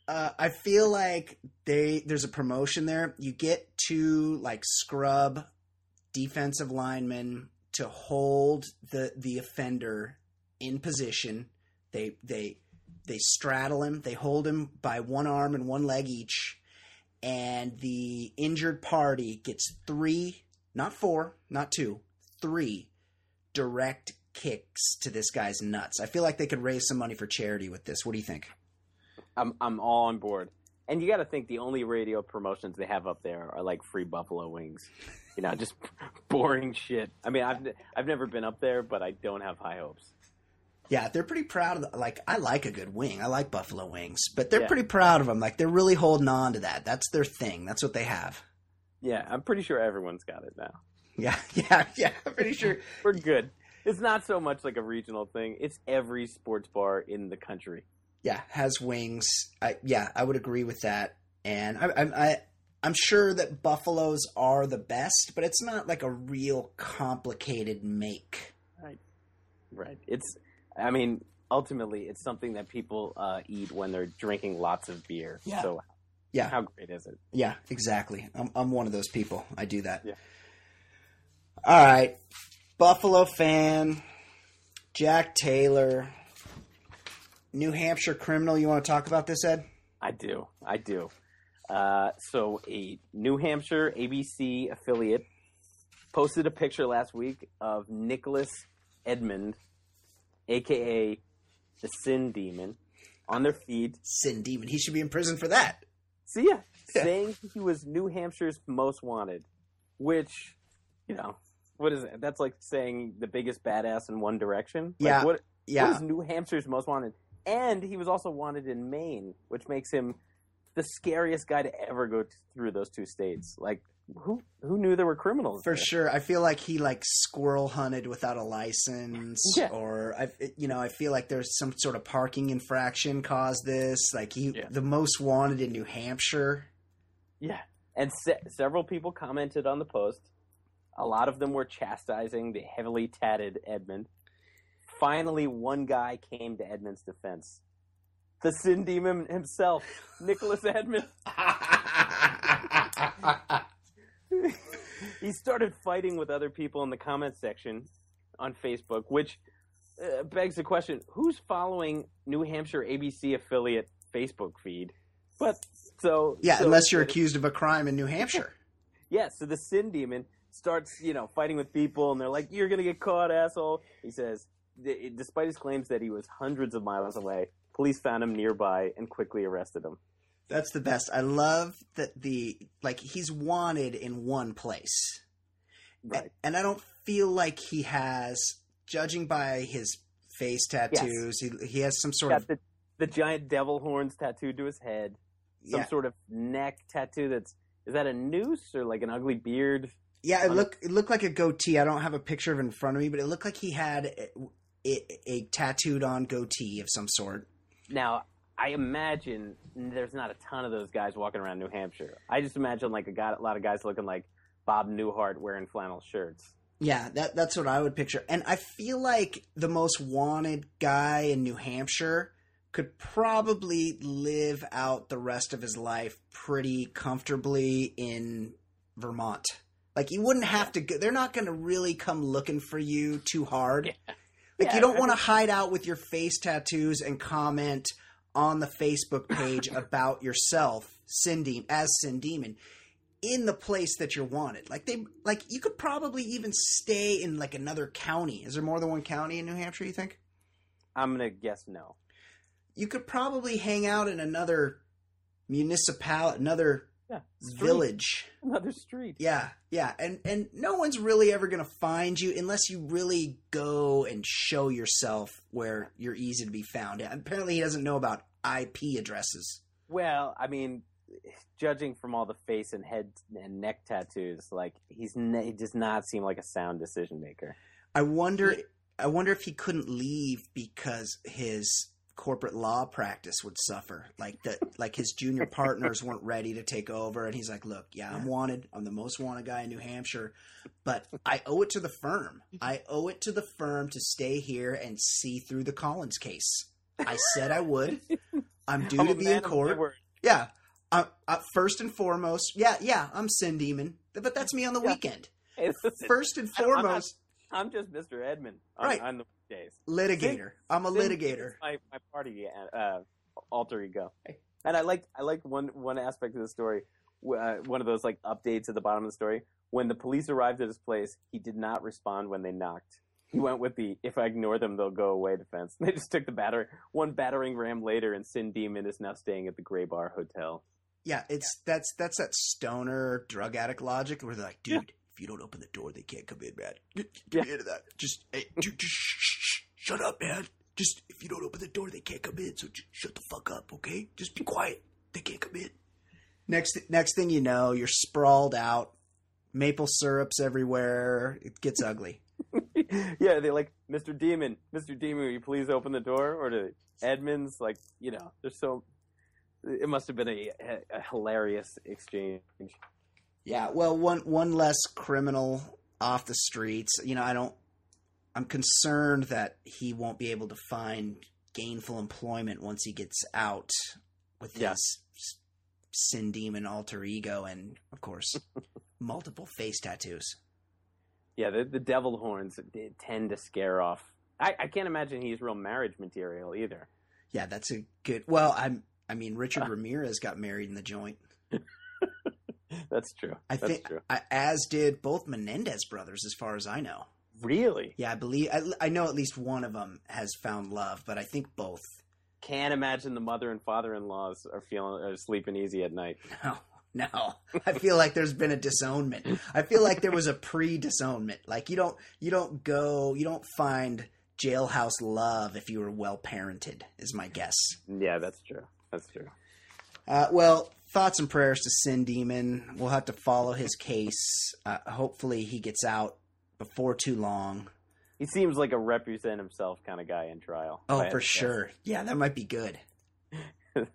Uh, I feel like they there's a promotion there. You get two like scrub defensive linemen to hold the the offender in position. They they they straddle him. They hold him by one arm and one leg each, and the injured party gets three, not four, not two, three direct kicks to this guy's nuts. I feel like they could raise some money for charity with this. What do you think? I'm I'm all on board. And you got to think the only radio promotions they have up there are like free buffalo wings. You know, just boring shit. I mean, I've I've never been up there, but I don't have high hopes. Yeah, they're pretty proud of the, like I like a good wing. I like buffalo wings, but they're Yeah. pretty proud of them. Like they're really holding on to that. That's their thing. That's what they have. Yeah, I'm pretty sure everyone's got it now. Yeah, yeah, yeah. I'm pretty sure. We're good. It's not so much like a regional thing. It's every sports bar in the country. Yeah, has wings. I, yeah, I would agree with that. And I, I, I, I'm sure that buffaloes are the best, but it's not like a real complicated make. Right. Right. It's. I mean, ultimately, it's something that people uh, eat when they're drinking lots of beer. Yeah. So, Yeah. how great is it? Yeah, exactly. I'm I'm one of those people. I do that. Yeah. All right. Buffalo fan, Jack Taylor, New Hampshire criminal. You want to talk about this, Ed? I do. I do. Uh, so, a New Hampshire ABC affiliate posted a picture last week of Nicholas Edmond, aka the Sin Demon, on their feed. Sin Demon. He should be in prison for that. So yeah, Yeah. saying he was New Hampshire's most wanted, which, you know, what is it? That's like saying the biggest badass in One Direction. Like, Yeah. What, Yeah. what is New Hampshire's most wanted? and he was also wanted in Maine, which makes him the scariest guy to ever go t- through those two states. Like who who knew there were criminals For there? sure, I feel like he like squirrel hunted without a license, Yeah. or I, you know, I feel like there's some sort of parking infraction caused this. Like he, Yeah. the most wanted in New Hampshire. Yeah, and se- several people commented on the post. A lot of them were chastising the heavily tatted Edmund. Finally, one guy came to Edmund's defense. The sin demon himself, Nicholas Edmund. he started fighting with other people in the comment section on Facebook, which uh, begs the question: Who's following New Hampshire ABC affiliate Facebook feed? But so yeah, so- unless you're accused of a crime in New Hampshire. yeah, so the sin demon starts, you know, fighting with people, and they're like, "You're gonna get caught, asshole." He says, despite his claims that he was hundreds of miles away, police found him nearby and quickly arrested him. That's the best. I love that the like he's wanted in one place. Right. And I don't feel like he has, judging by his face tattoos, he, he has some sort of the the giant devil horns tattooed to his head, some yeah, sort of neck tattoo. That's is that a noose or like an ugly beard? yeah. It looked it looked like a goatee. I don't have a picture of it in front of me, but it looked like he had a, a, a tattooed on goatee of some sort. Now, I imagine there's not a ton of those guys walking around New Hampshire. I just imagine like a, guy, a lot of guys looking like Bob Newhart wearing flannel shirts. Yeah, that that's what I would picture. And I feel like the most wanted guy in New Hampshire could probably live out the rest of his life pretty comfortably in Vermont. Like you wouldn't have to go, they're not going to really come looking for you too hard. Like Yeah, you don't want to hide out with your face tattoos and comment on the Facebook page about yourself, Sin Demon, as Sin Demon, in the place that you're wanted. Like they, like you could probably even stay in like another county. Is there more than one county in New Hampshire? You think I'm gonna guess no. you could probably hang out in another municipality, another Yeah, street. village. another street. Yeah, yeah, and and no one's really ever gonna find you unless you really go and show yourself where you're easy to be found. Apparently, he doesn't know about IP addresses. Well, I mean, judging from all the face and head and neck tattoos, like he's ne- he does not seem like a sound decision maker. I wonder. I wonder if he couldn't leave because his corporate law practice would suffer. Like that, like his junior partners weren't ready to take over, and he's like, "Look, yeah, I'm wanted. I'm the most wanted guy in New Hampshire, but I owe it to the firm. I owe it to the firm to stay here and see through the Collins case. I said I would. I'm due I'm to be in court. Yeah. Uh, uh, first and foremost, yeah, yeah, I'm Sin Demon, but that's me on the Yeah. weekend. First and I- I'm not- foremost, I'm just Mr. Edmund on, Right. on the days. litigator. I'm a Sin litigator. My, my party uh, alter ego. And I like I liked one one aspect of the story. Uh, one of those like updates at the bottom of the story. When the police arrived at his place, he did not respond when they knocked. He went with the "if I ignore them, they'll go away" defense. They just took the batter one battering ram later, and Sin Demon is now staying at the Gray Bar Hotel. Yeah, it's that's that's that stoner drug addict logic where they're like, dude, Yeah. If you don't open the door, they can't come in, man. Get, Yeah. me into that. Just, hey, dude, just shh, shh, shh, shut up, man. Just, if you don't open the door, they can't come in. So just shut the fuck up, okay? Just be quiet. They can't come in. next next thing you know, you're sprawled out, maple syrups everywhere. It gets ugly. yeah, they like Mr. Demon, Mr. Demon, will you please open the door? Or to Edmonds, like you know, there's so. It must have been a, a, a hilarious exchange. Yeah, well, one one less criminal off the streets. You know, I don't. I'm concerned that he won't be able to find gainful employment once he gets out with his sin demon alter ego and, of course, multiple face tattoos. Yeah, the, the devil horns tend to scare off. I, I can't imagine he's real marriage material either. Yeah, that's a good. Well, I'm. I mean, Richard Ramirez got married in the joint. That's true. I That's think, true. I, as did both Menendez brothers, as far as I know. Really? Yeah, I believe. I, I know at least one of them has found love, but I think both. Can't imagine the mother and father-in-laws are feeling are sleeping easy at night. No, no. I feel like there's been a disownment. I feel like there was a pre-disownment. Like you don't, you don't go, you don't find jailhouse love if you were well parented, is my guess. Yeah, that's true. That's true. Uh, well, thoughts and prayers to Sin Demon. We'll have to follow his case. Uh, hopefully, he gets out before too long. He seems like a represent himself kind of guy in trial. Oh, for sure. Yeah, that might be good.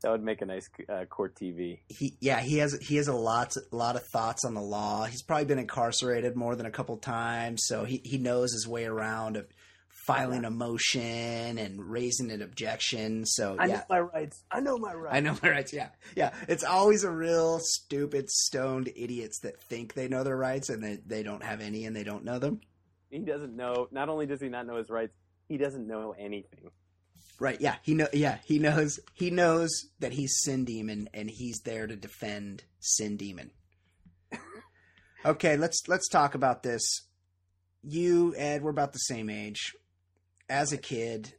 That would make a nice uh, court TV. He, yeah, he has he has a lot a lot of thoughts on the law. He's probably been incarcerated more than a couple times, so he he knows his way around of filing a motion and raising an objection. So yeah, I know my rights. I know my rights. I know my rights. Yeah, yeah. It's always a real stupid, stoned idiots that think they know their rights and they they don't have any and they don't know them. He doesn't know. Not only does he not know his rights, he doesn't know anything. Right? Yeah. He know. Yeah. He knows. He knows that he's Sin Demon and he's there to defend Sin Demon. okay. Let's let's talk about this. You, Ed, we're about the same age. As a kid,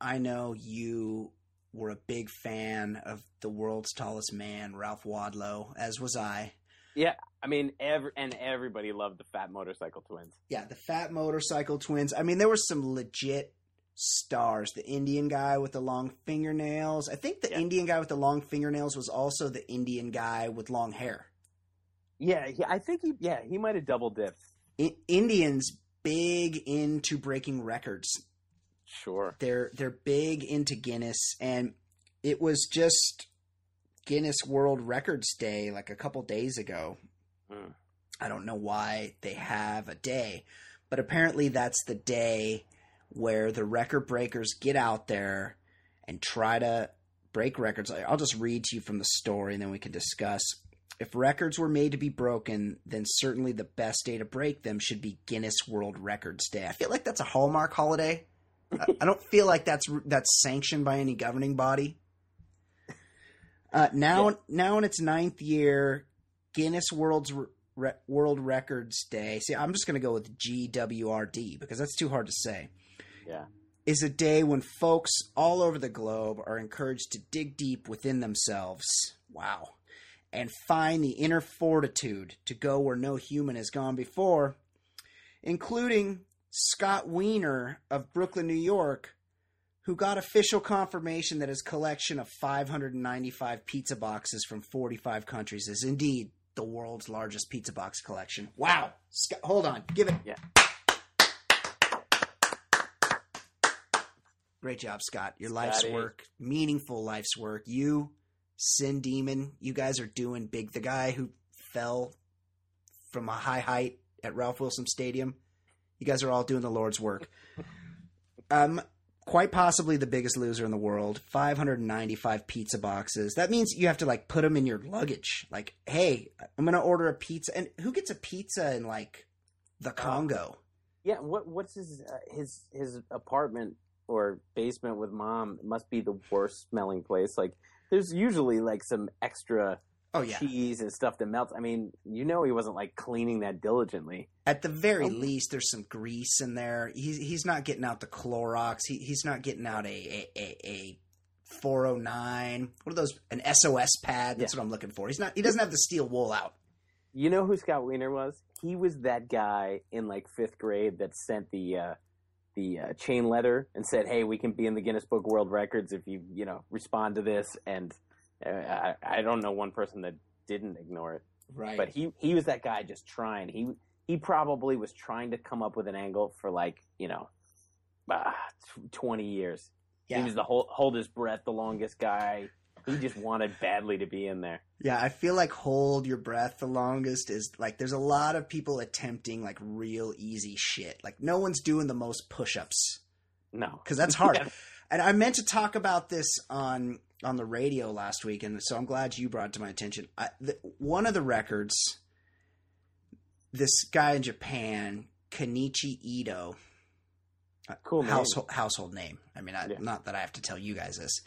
I know you were a big fan of the world's tallest man, Ralph Wadlow, as was I. Yeah, I mean, every and everybody loved the Fat Motorcycle Twins. Yeah, the fat motorcycle twins. I mean, there were some legit stars. The Indian guy with the long fingernails. I think the Yeah. Indian guy with the long fingernails was also the Indian guy with long hair. Yeah, he, I think he. Yeah, he might have double dipped. I- Indians big into breaking records. Sure. They're they're big into Guinness, and it was just Guinness World Records Day like a couple days ago. Hmm. I don't know why they have a day, but apparently that's the day where the record breakers get out there and try to break records. I'll just read to you from the story and then we can discuss. If records were made to be broken, then certainly the best day to break them should be Guinness World Records Day. I feel like that's a Hallmark holiday. I, I don't feel like that's that's sanctioned by any governing body. Uh, now, now in its ninth year, Guinness World's Re- World Records Day. See, I'm just going to go with GWRD because that's too hard to say. Yeah. Is a day when folks all over the globe are encouraged to dig deep within themselves. Wow. And find the inner fortitude to go where no human has gone before, including Scott Wiener of Brooklyn, New York, who got official confirmation that his collection of 595 pizza boxes from 45 countries is indeed the world's largest pizza box collection. Wow. Scott, hold on. Give it. Yeah. Great job, Scott. Your life's work, meaningful life's work. You, Sin Demon, you guys are doing big. The guy who fell from a high height at Ralph Wilson Stadium, you guys are all doing the Lord's work. Um, quite possibly the biggest loser in the world. 595 pizza boxes. That means you have to like put them in your luggage. Like, hey, I'm gonna order a pizza, and who gets a pizza in like the Congo? Yeah. What What's his uh, his his apartment or basement with mom? Must be the worst smelling place. Like, there's usually like some extra Oh yeah. cheese and stuff that melts. I mean, you know, he wasn't like cleaning that diligently. At the very Oh. least, there's some grease in there. He's he's not getting out the Clorox. He he's not getting out a a a, a 409. What are those? An SOS pad. That's Yeah. what I'm looking for. He's not. He doesn't have the steel wool out. You know who Scott Wiener was? He was that guy in like fifth grade that sent the uh, the uh, chain letter and said, "Hey, we can be in the Guinness Book World Records if you you know respond to this." And uh, I, I don't know one person that didn't ignore it, Right. but he he was that guy just trying. He he probably was trying to come up with an angle for like you know uh, twenty years. yeah. He was the hold, hold his breath the longest guy. He just wanted badly to be in there. Yeah, I feel like hold your breath the longest is like there's a lot of people attempting like real easy shit. Like no one's doing the most push-ups No, cuz that's hard. Yeah. And I meant to talk about this on on the radio last week and so I'm glad you brought it to my attention. I, the, one of the records this guy in Japan, Kenichi Ito, uh, Cool name. household household name. I mean, I, Yeah. not that I have to tell you guys this.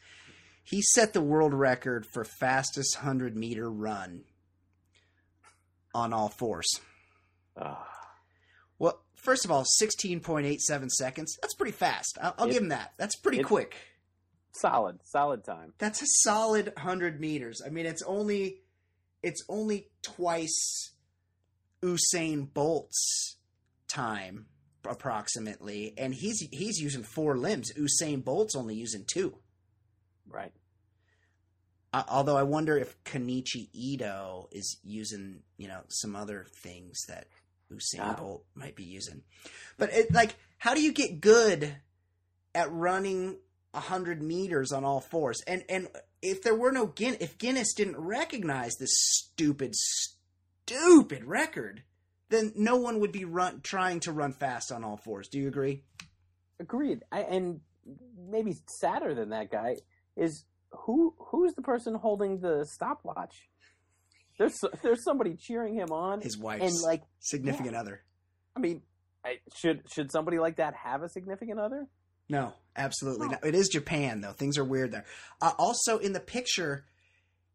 He set the world record for fastest hundred meter run on all fours. Ah. Well, first of all, sixteen point eight seven seconds. That's pretty fast. I'll, I'll It- give him that. That's pretty it- quick. solid, solid time. That's a solid hundred meters. I mean, it's only it's only twice Usain Bolt's time, approximately, and he's he's using four limbs. Usain Bolt's only using two. Right. Uh, although I wonder if Kenichi Ito is using, you know, some other things that Usain Oh. Bolt might be using. But it, like, how do you get good at running hundred meters on all fours? And and if there were no Guinness, if Guinness didn't recognize this stupid, stupid record, then no one would be run trying to run fast on all fours. Do you agree? Agreed. I, and maybe sadder than that guy is who who's the person holding the stopwatch? There's there's somebody cheering him on, His wife and like significant other. I mean, I, should should somebody like that have a significant other? No, absolutely No. not. It is Japan, though. Things are weird there. Uh, also, in the picture,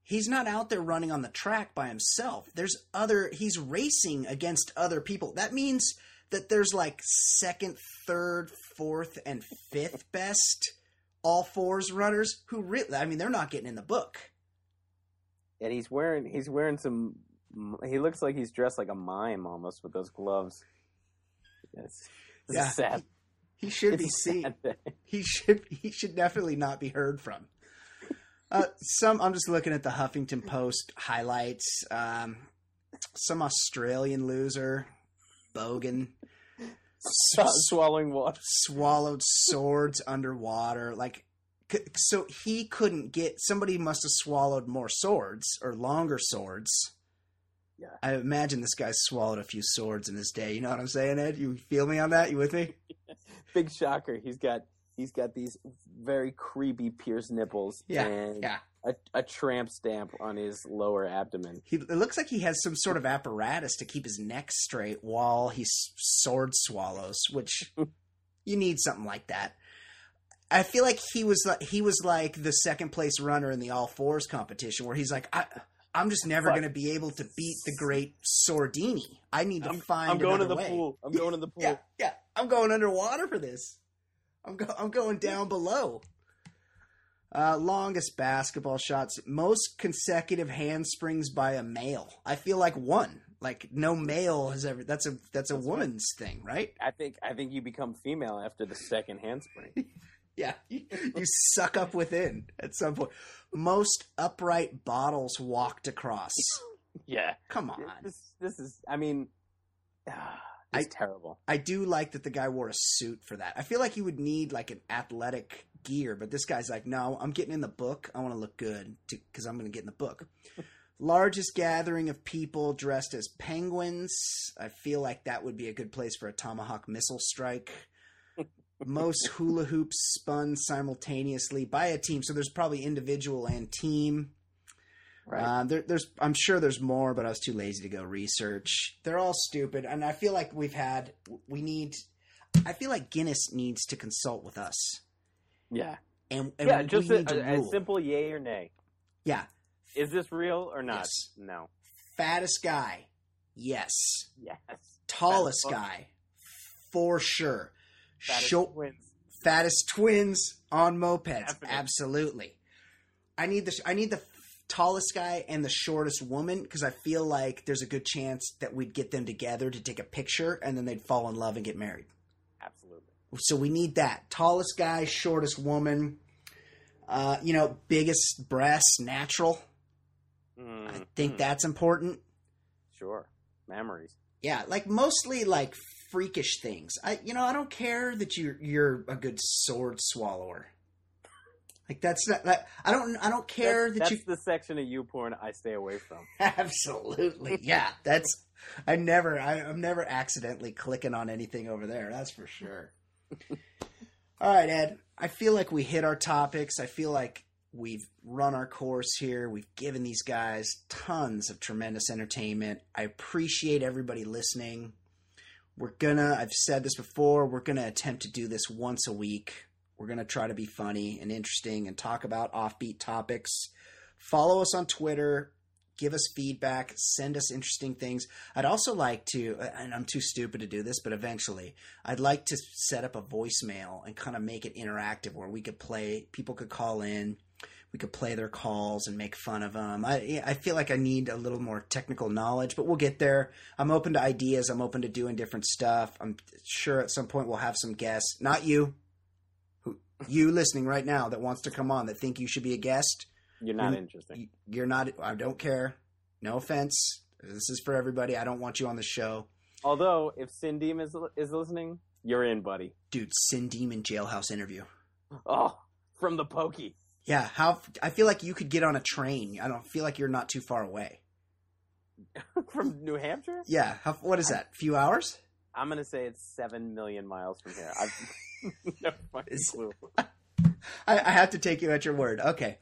he's not out there running on the track by himself. There's other. He's racing against other people. That means that there's like second, third, fourth, and fifth best all fours runners who really. I mean, they're not getting in the book. And he's wearing he's wearing some. He looks like he's dressed like a mime almost with those gloves. It's, it's Yeah. sad. He should It's be seen. he should he should definitely not be heard from. Uh, some I'm just looking at the Huffington Post highlights. Um, some Australian loser, Bogan, Stop swallowing water. swallowed swords underwater. Like, so he couldn't get. Somebody must have swallowed more swords or longer swords. Yeah. I imagine this guy swallowed a few swords in his day. You know what I'm saying, Ed? You feel me on that? You with me? Big shocker. He's got he's got these very creepy pierced nipples Yeah, and yeah. A, a tramp stamp on his lower abdomen. He, it looks like he has some sort of apparatus to keep his neck straight while he s- sword swallows, which you need something like that. I feel like he was like he was like the second place runner in the all fours competition, where he's like, I, I'm just never going to be able to beat the great Sordini. I need to I'm, find. I'm going to the way." pool. I'm going to the pool. Yeah, yeah. I'm going underwater for this. I'm go- I'm going down below. Uh, longest basketball shots, most consecutive handsprings by a male. I feel like one. Like no male has ever. That's a that's a That's right. woman's thing, right? I think I think you become female after the second handspring. Yeah, you, you suck up within at some point. Most upright bottles walked across. yeah. Come on. This this is I mean ah, it's terrible. I do like that the guy wore a suit for that. I feel like you would need like an athletic gear, but this guy's like, no, I'm getting in the book. I want to look good because I'm going to get in the book. Largest gathering of people dressed as penguins. I feel like that would be a good place for a tomahawk missile strike. Most hula hoops spun simultaneously by a team, so there's probably individual and team. Right. Um, there, there's, I'm sure there's more, but I was too lazy to go research. They're all stupid, and I feel like we've had, we need, I feel like Guinness needs to consult with us, yeah. and, and Yeah, we just to a, a simple yay or nay. yeah, Is this real or not? Yes. No. fattest guy, yes. Yes. Tallest Fattest guy, for sure. Fattest Short, twins. fattest twins on mopeds, Definitely. absolutely. I need the, I need the tallest guy and the shortest woman because I feel like there's a good chance that we'd get them together to take a picture and then they'd fall in love and get married. Absolutely. So we need that tallest guy, shortest woman. Uh, you know, biggest breasts, natural. I Mm, think mm, that's important. sure. Memories. Yeah, like mostly like freakish things. I, you know, I don't care that you're you're a good sword swallower. Like that's not. Like, I don't. I don't care that's, that that's the section of you porn I stay away from. Absolutely, yeah. That's. I never. I, I'm never accidentally clicking on anything over there. That's for sure. All right, Ed. I feel like we hit our topics. I feel like we've run our course here. We've given these guys tons of tremendous entertainment. I appreciate everybody listening. We're gonna, I've said this before, we're gonna attempt to do this once a week. We're gonna try to be funny and interesting and talk about offbeat topics. Follow us on Twitter. Give us feedback. Send us interesting things. I'd also like to, and I'm too stupid to do this, but eventually, I'd like to set up a voicemail and kind of make it interactive where we could play, people could call in. we could play their calls and make fun of them. I I feel like I need a little more technical knowledge, but we'll get there. I'm open to ideas. I'm open to doing different stuff. I'm sure at some point we'll have some guests. Not you, you listening right now that wants to come on that think you should be a guest. You're not You- interesting. You're not. I don't care. No offense. This is for everybody. I don't want you on the show, Although, if Cindy is is listening, you're in, buddy. dude. Sin Demon Jailhouse interview. Oh, from the pokey. Yeah, how I feel like you could get on a train. I don't feel like you're not too far away. from New Hampshire? Yeah, how, what is that? few hours? I'm gonna say it's seven million miles from here. I've no fucking clue. I, I have to take you at your word. Okay,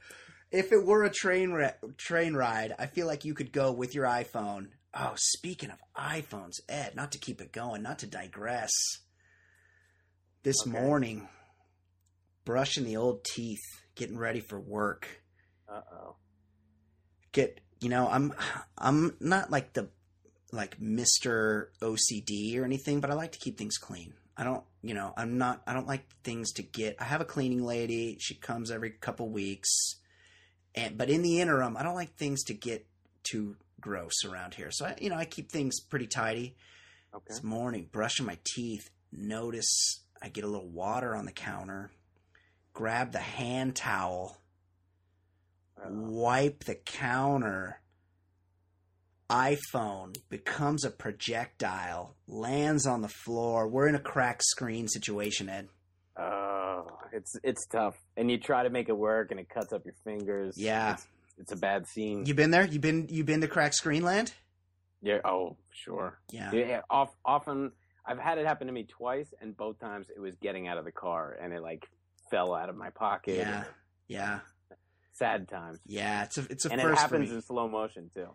if it were a train ra- train ride, I feel like you could go with your iPhone. Oh, speaking of iPhones, Ed, not to keep it going, not to digress. This Okay. morning, brushing the old teeth, getting ready for work. Uh oh. get you know i'm i'm not like the like mr ocd or anything but i like to keep things clean i don't you know i'm not i don't like things to get i have a cleaning lady she comes every couple weeks and but in the interim i don't like things to get too gross around here so i you know i keep things pretty tidy Okay. this morning brushing my teeth notice i get a little water on the counter grab the hand towel Uh-oh. wipe the counter. iPhone becomes a projectile, lands on the floor. We're in a cracked screen situation, Ed. Oh, it's it's tough, and you try to make it work, and it cuts up your fingers. Yeah. it's, it's a bad scene. You been there? You been you been to cracked screen land? yeah. Oh, sure. Yeah. Yeah. Off, often, I've had it happen to me twice, and both times it was getting out of the car, and it like fell out of my pocket. Yeah. Yeah. Sad times. Yeah. It's a it's a and it first for happens in slow motion too.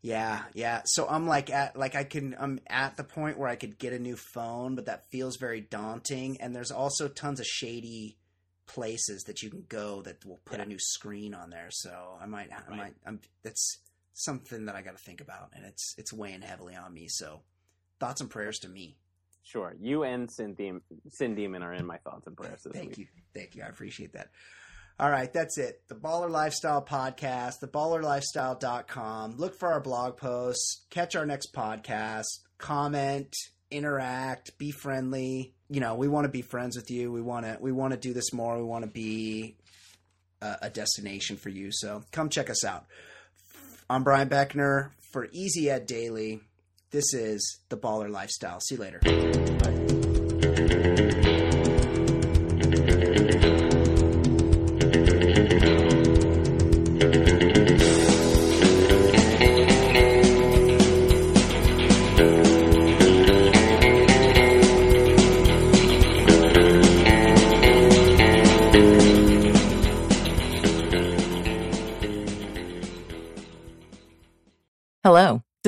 Yeah, yeah. So I'm like at like I can I'm at the point where I could get a new phone, but that feels very daunting. And there's also tons of shady places that you can go that will put a new screen on there. So I might I Right. might I'm that's something that I got to think about, and it's it's weighing heavily on me. So thoughts and prayers to me. Sure. You and Sin, Demon, Sin Demon are in my thoughts and prayers this Thank week. you. Thank you. I appreciate that. All right, that's it. The Baller Lifestyle Podcast, theballerlifestyle.com. Look for our blog posts, catch our next podcast, comment, interact, be friendly. You know, we want to be friends with you. We want to we want to do this more. We want to be a, a destination for you. So, come check us out. I'm Brian Beckner for Easy Ed Daly. This is the Baller Lifestyle. See you later. Hello,